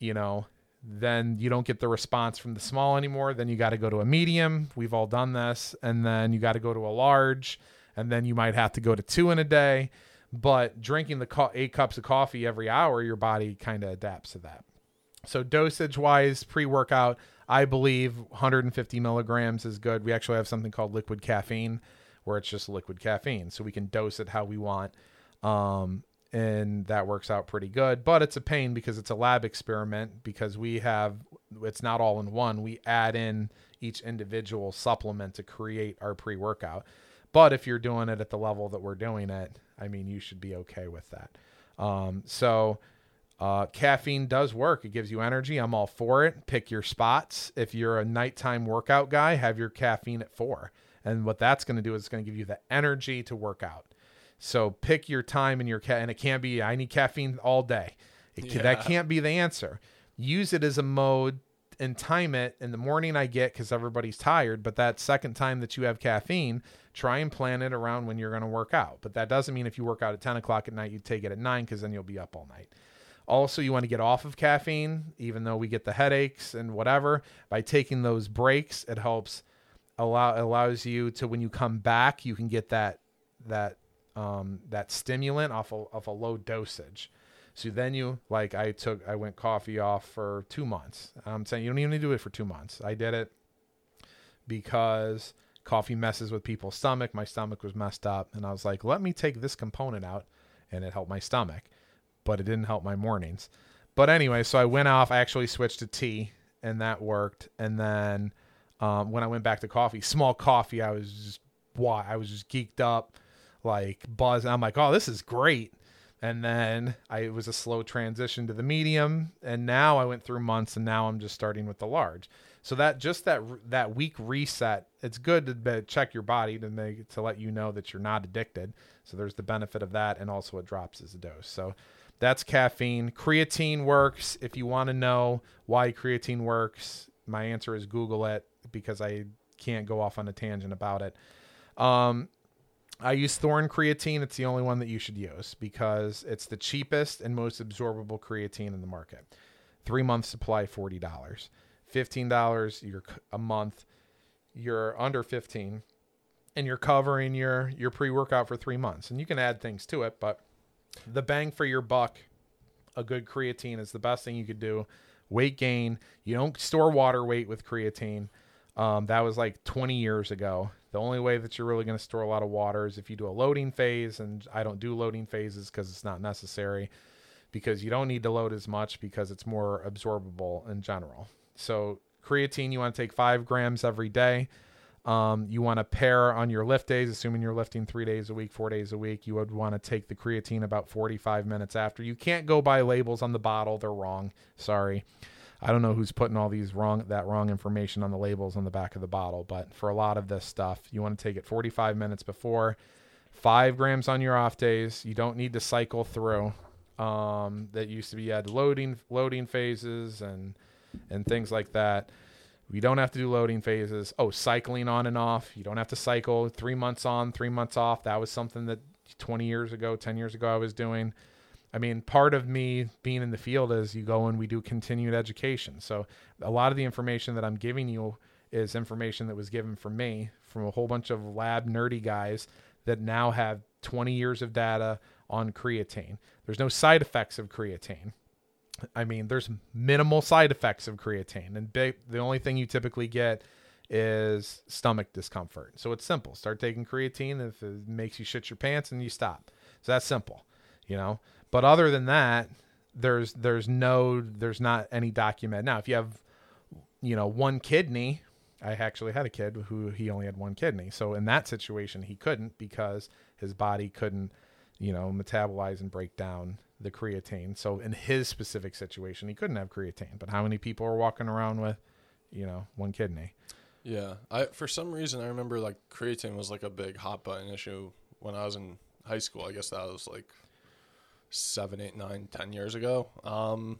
you know, then you don't get the response from the small anymore. Then you got to go to a medium. We've all done this. And then you got to go to a large. And then you might have to go to two in a day. But drinking the co- eight cups of coffee every hour, your body kind of adapts to that. So dosage wise, pre workout, I believe 150 milligrams is good. We actually have something called liquid caffeine, where it's just liquid caffeine, so we can dose it how we want, um, and that works out pretty good. But it's a pain because it's a lab experiment because we have it's not all in one. We add in each individual supplement to create our pre workout. But if you're doing it at the level that we're doing it, I mean, you should be okay with that. Um, so uh, caffeine does work. It gives you energy. I'm all for it. Pick your spots. If you're a nighttime workout guy, have your caffeine at four. And what that's going to do is it's going to give you the energy to work out. So pick your time and your ca- and it can't be I need caffeine all day. It ca- That can't be the answer. Use it as a mode and time it. In the morning I get because everybody's tired, but that second time that you have caffeine, try and plan it around when you're going to work out. But that doesn't mean if you work out at 10 o'clock at night, you take it at nine because then you'll be up all night. Also, you want to get off of caffeine, even though we get the headaches and whatever. By taking those breaks, it helps allow allows you to when you come back, you can get that that um, that stimulant off a, off a low dosage. So then you like I took I went coffee off for two months. I'm saying you don't even need to do it for two months. I did it because coffee messes with people's stomach. My stomach was messed up, and I was like, let me take this component out, and it helped my stomach, but it didn't help my mornings. But anyway, so I went off. I actually switched to tea, and that worked. And then um, when I went back to coffee, small coffee, I was just why I was just geeked up, like buzz. I'm like, oh, this is great. And then I it was a slow transition to the medium, and now I went through months, and now I'm just starting with the large. So that just that that week reset, it's good to be, check your body to make to let you know that you're not addicted. So there's the benefit of that, and also it drops as a dose. So that's caffeine. Creatine works. If you want to know why creatine works, my answer is Google it because I can't go off on a tangent about it. Um, I use Thorne creatine. It's the only one that you should use because it's the cheapest and most absorbable creatine in the market. Three month supply, forty dollars. Fifteen dollars you're c- a month. You're under fifteen, and you're covering your your pre workout for three months. And you can add things to it, but the bang for your buck, a good creatine is the best thing you could do. Weight gain. You don't store water weight with creatine. Um, that was like 20 years ago. The only way that you're really going to store a lot of water is if you do a loading phase, and I don't do loading phases because it's not necessary. Because you don't need to load as much because it's more absorbable in general. So creatine, you want to take five grams every day. Um, you want to pair on your lift days, assuming you're lifting three days a week, four days a week. You would want to take the creatine about 45 minutes after. You can't go by labels on the bottle; they're wrong. Sorry. I don't know who's putting all these wrong that wrong information on the labels on the back of the bottle, but for a lot of this stuff, you want to take it 45 minutes before, five grams on your off days. You don't need to cycle through. Um, that used to be you had loading loading phases and and things like that. We don't have to do loading phases. Oh, cycling on and off. You don't have to cycle three months on, three months off. That was something that 20 years ago, 10 years ago, I was doing. I mean, part of me being in the field is you go and we do continued education. So a lot of the information that I'm giving you is information that was given from me from a whole bunch of lab nerdy guys that now have 20 years of data on creatine. There's no side effects of creatine. I mean, there's minimal side effects of creatine, and the only thing you typically get is stomach discomfort. So it's simple. Start taking creatine if it makes you shit your pants, and you stop. So that's simple, you know. But other than that, there's there's no there's not any document. Now, if you have, you know, one kidney, I actually had a kid who he only had one kidney. So in that situation, he couldn't because his body couldn't, you know, metabolize and break down the creatine. So in his specific situation, he couldn't have creatine. But how many people are walking around with, you know, one kidney? Yeah, I for some reason I remember like creatine was like a big hot button issue when I was in high school. I guess that was like seven, eight, nine, ten years ago. Um,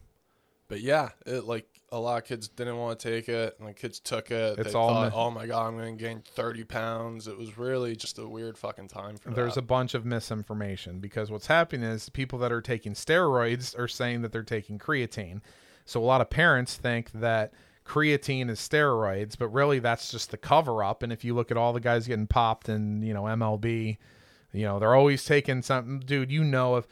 but yeah, it like a lot of kids didn't want to take it, and the kids took it. It's they all thought, myth. oh my god, I'm gonna gain thirty pounds. It was really just a weird fucking time for There's a bunch of misinformation because what's happening is people that are taking steroids are saying that they're taking creatine. So a lot of parents think that creatine is steroids, but really that's just the cover up. And if you look at all the guys getting popped in, you know, MLB, you know, they're always taking something. Dude, you know, if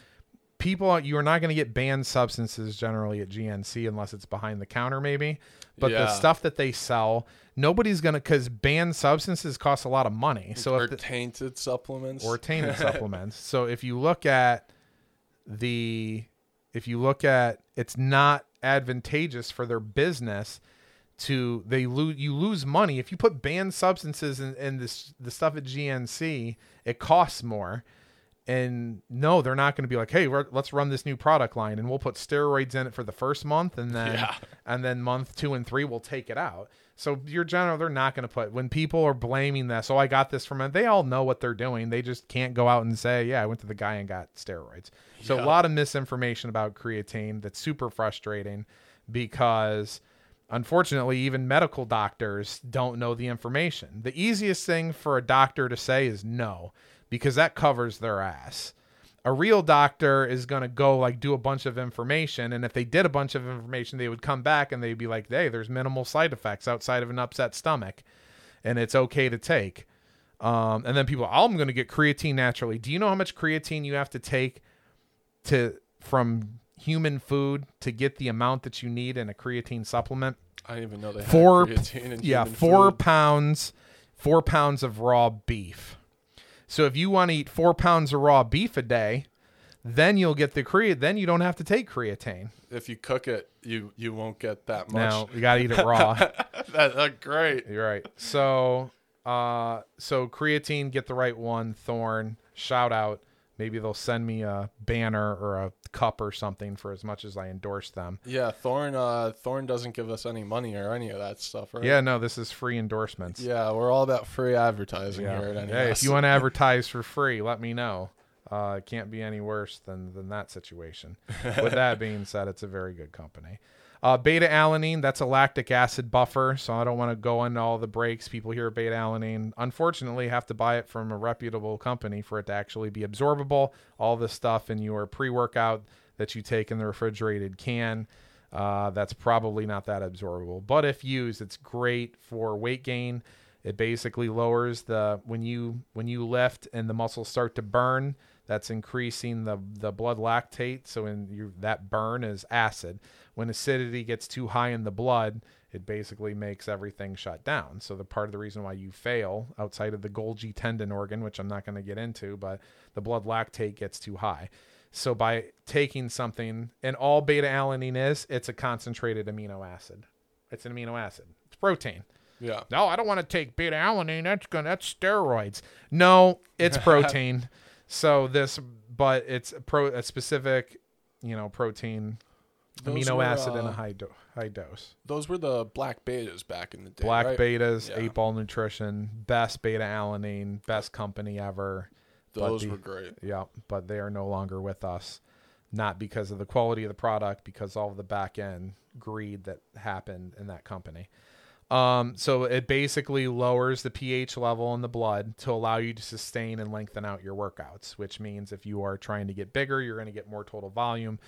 people, you are not going to get banned substances generally at GNC unless it's behind the counter, maybe. But the stuff that they sell, nobody's going to, because banned substances cost a lot of money. So or if the, tainted supplements or tainted *laughs* supplements. So if you look at the if you look at it's not advantageous for their business to they lose you lose money if you put banned substances in, in this the stuff at GNC it costs more and no they're not going to be like hey let's run this new product line and we'll put steroids in it for the first month and then Yeah. and then month two and three we'll take it out. So your general they're not going to put when people are blaming this oh i got this from it they all know what they're doing. They just can't go out and say yeah i went to the guy and got steroids. So a lot of misinformation about creatine that's super frustrating because unfortunately even medical doctors don't know the information. The easiest thing for a doctor to say is no because that covers their ass. A real doctor is going to go like do a bunch of information and if they did a bunch of information they would come back and they'd be like hey there's minimal side effects outside of an upset stomach and it's okay to take. Um, and then people oh, i'm going to get creatine naturally. Do you know how much creatine you have to take to from human food to get the amount that you need in a creatine supplement? I didn't even know they four had creatine in yeah four food. pounds four pounds of raw beef so if you want to eat four pounds of raw beef a day then you'll get the creatine then you don't have to take creatine If you cook it, you you won't get that much. now you gotta eat it raw *laughs* that, that's great. you're right so uh so creatine get the right one thorne shout out maybe they'll send me a banner or a cup or something for as much as i endorse them Yeah, Thorne. Uh, Thorne doesn't give us any money or any of that stuff, right? yeah no this is free endorsements Yeah, we're all about free advertising here at NES. Hey, if you want to *laughs* advertise for free, let me know. Uh, it can't be any worse than than that situation. *laughs* With that being said, it's a very good company. Uh, beta alanine, that's a lactic acid buffer, so I don't want to go into all the breaks. People hear beta alanine, unfortunately, have to buy it from a reputable company for it to actually be absorbable. All the stuff in your pre workout that you take in the refrigerated can. Uh, that's probably not that absorbable, but if used, it's great for weight gain. It basically lowers the when you when you lift and the muscles start to burn. That's increasing the the blood lactate. So in you that burn is acid. When acidity gets too high in the blood, it basically makes everything shut down. So the part of the reason why you fail outside of the Golgi tendon organ, which I'm not going to get into, but the blood lactate gets too high. So by taking something, and all beta alanine is, it's a concentrated amino acid. It's an amino acid. It's protein. yeah, No, I don't want to take beta alanine. That's gonna that's steroids. No, it's *laughs* protein. So this, but it's a pro a specific, you know, protein Those amino were, acid in uh, a high do- high dose. Those were the black betas back in the day. Black right? betas, Yeah. eight ball nutrition, best beta alanine, best company ever. Those the- were great. Yeah, but they are no longer with us. Not because of the quality of the product, because all of the back end greed that happened in that company. Um, so it basically lowers the pH level in the blood to allow you to sustain and lengthen out your workouts, which means if you are trying to get bigger, you're going to get more total volume.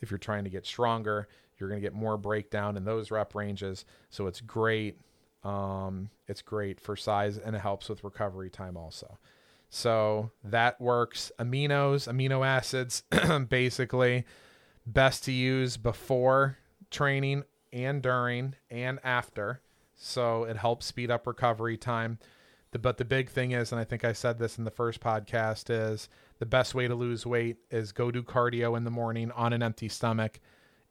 If you're trying to get stronger, you're going to get more breakdown in those rep ranges. So it's great. Um, it's great for size and it helps with recovery time also. So that works. Aminos, amino acids, *clears throat* basically best to use before training and during and after. So it helps speed up recovery time. The, but the big thing is, and I think I said this in the first podcast, is the best way to lose weight is go do cardio in the morning on an empty stomach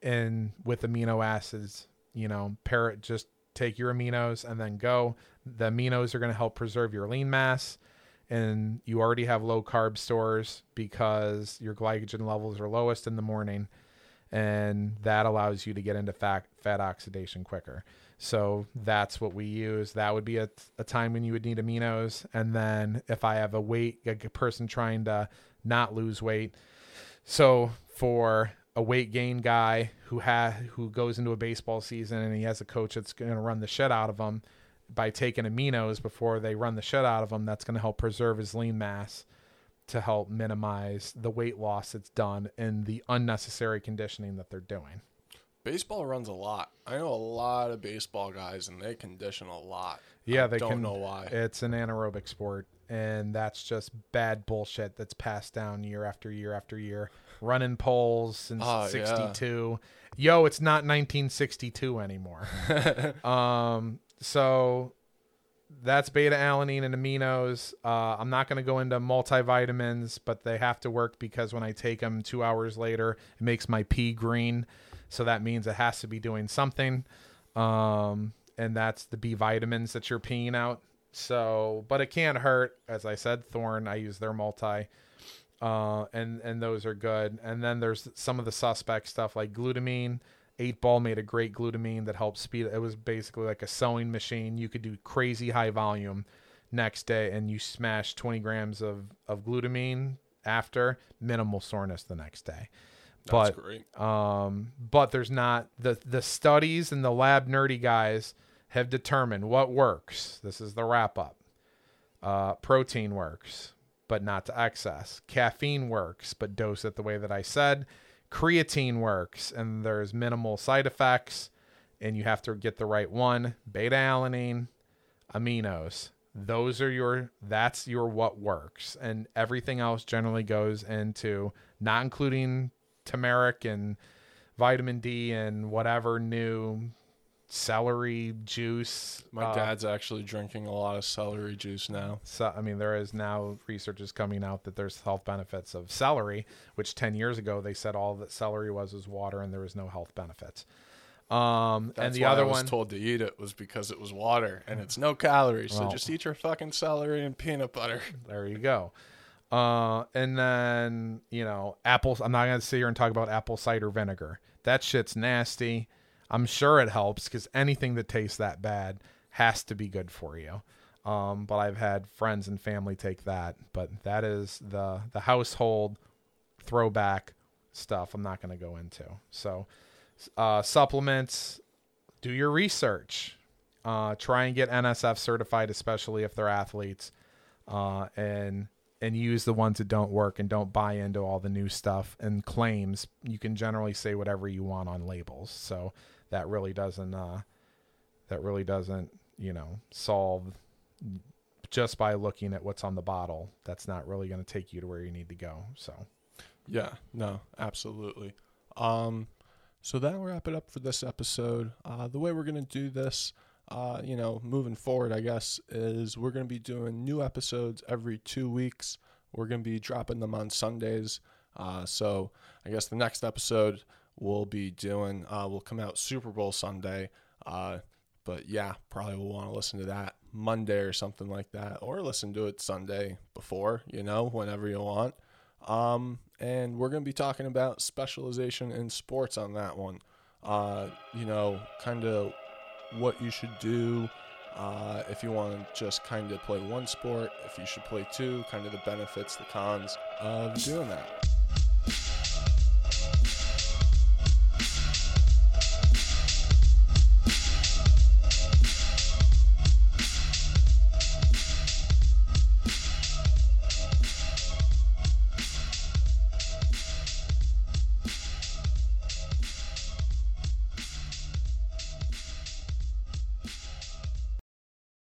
and with amino acids, you know, pair it, just take your aminos and then go. The aminos are going to help preserve your lean mass and you already have low carb stores because your glycogen levels are lowest in the morning and that allows you to get into fat fat oxidation quicker so that's what we use. That would be a, a time when you would need aminos. And then if i have a weight a person trying to not lose weight. So for a weight gain guy who ha who goes into a baseball season and he has a coach that's going to run the shit out of him by taking aminos before they run the shit out of him, that's going to help preserve his lean mass to help minimize the weight loss that's done and the unnecessary conditioning that they're doing. Baseball runs a lot. I know a lot of baseball guys, and they condition a lot. Yeah, I they don't can. know why. It's an anaerobic sport, and that's just bad bullshit that's passed down year after year after year. Running poles since Oh, yeah. '62. Yo, it's not 1962 anymore. *laughs* um, so that's beta alanine and aminos. Uh, I'm not going to go into multivitamins, but they have to work because when I take them two hours later, it makes my pee green. So that means it has to be doing something. Um, and that's the B vitamins that you're peeing out. So, but it can't hurt. As I said, Thorne, I use their multi. Uh, and, and those are good. And then there's some of the suspect stuff like glutamine. Eight Ball made a great glutamine that helped speed. It was basically like a sewing machine. You could do crazy high volume next day, and you smash 20 grams of of glutamine after minimal soreness the next day. That's but great. um, but there's not the the studies and the lab nerdy guys have determined what works. This is the wrap up. Uh, protein works, but not to excess. Caffeine works, but dose it the way that I said. Creatine works, and there's minimal side effects, and you have to get the right one. Beta alanine, aminos. Those are your that's your what works, and everything else generally goes into not including turmeric and vitamin D and whatever new celery juice. My uh, dad's actually drinking a lot of celery juice now. so, I mean, there is now research is coming out that there's health benefits of celery, which 10 years ago they said all that celery was was water and there was no health benefits. Um, That's and the why other I was one, told to eat it was because it was water and it's no calories. So just eat your fucking celery and peanut butter. there you go. Uh, and then you know, apples. I'm not gonna sit here and talk about apple cider vinegar. That shit's nasty. I'm sure it helps because anything that tastes that bad has to be good for you. Um, but I've had friends and family take that. But that is the the household throwback stuff. I'm not to go into. So, uh, supplements. Do your research. Uh, try and get NSF certified, especially if they're athletes. Uh, and and use the ones that don't work and don't buy into all the new stuff and claims. You can generally say whatever you want on labels. So that really doesn't uh, that really doesn't you know solve just by looking at what's on the bottle. That's not really going to take you to where you need to go. So Yeah, no, absolutely. Um, so that'll wrap it up for this episode. Uh, the way we're gonna do this, uh, you know, moving forward, I guess, is we're gonna be doing new episodes every two weeks. We're gonna be dropping them on Sundays. Uh, so I guess the next episode we'll be doing uh, will come out Super Bowl Sunday. Uh, but yeah, probably will want to listen to that Monday or something like that, or listen to it Sunday before, you know, whenever you want. Um, and we're going to be talking about specialization in sports on that one. Uh, you know, kind of what you should do uh, if you want to just kind of play one sport, if you should play two, kind of the benefits, the cons of doing that.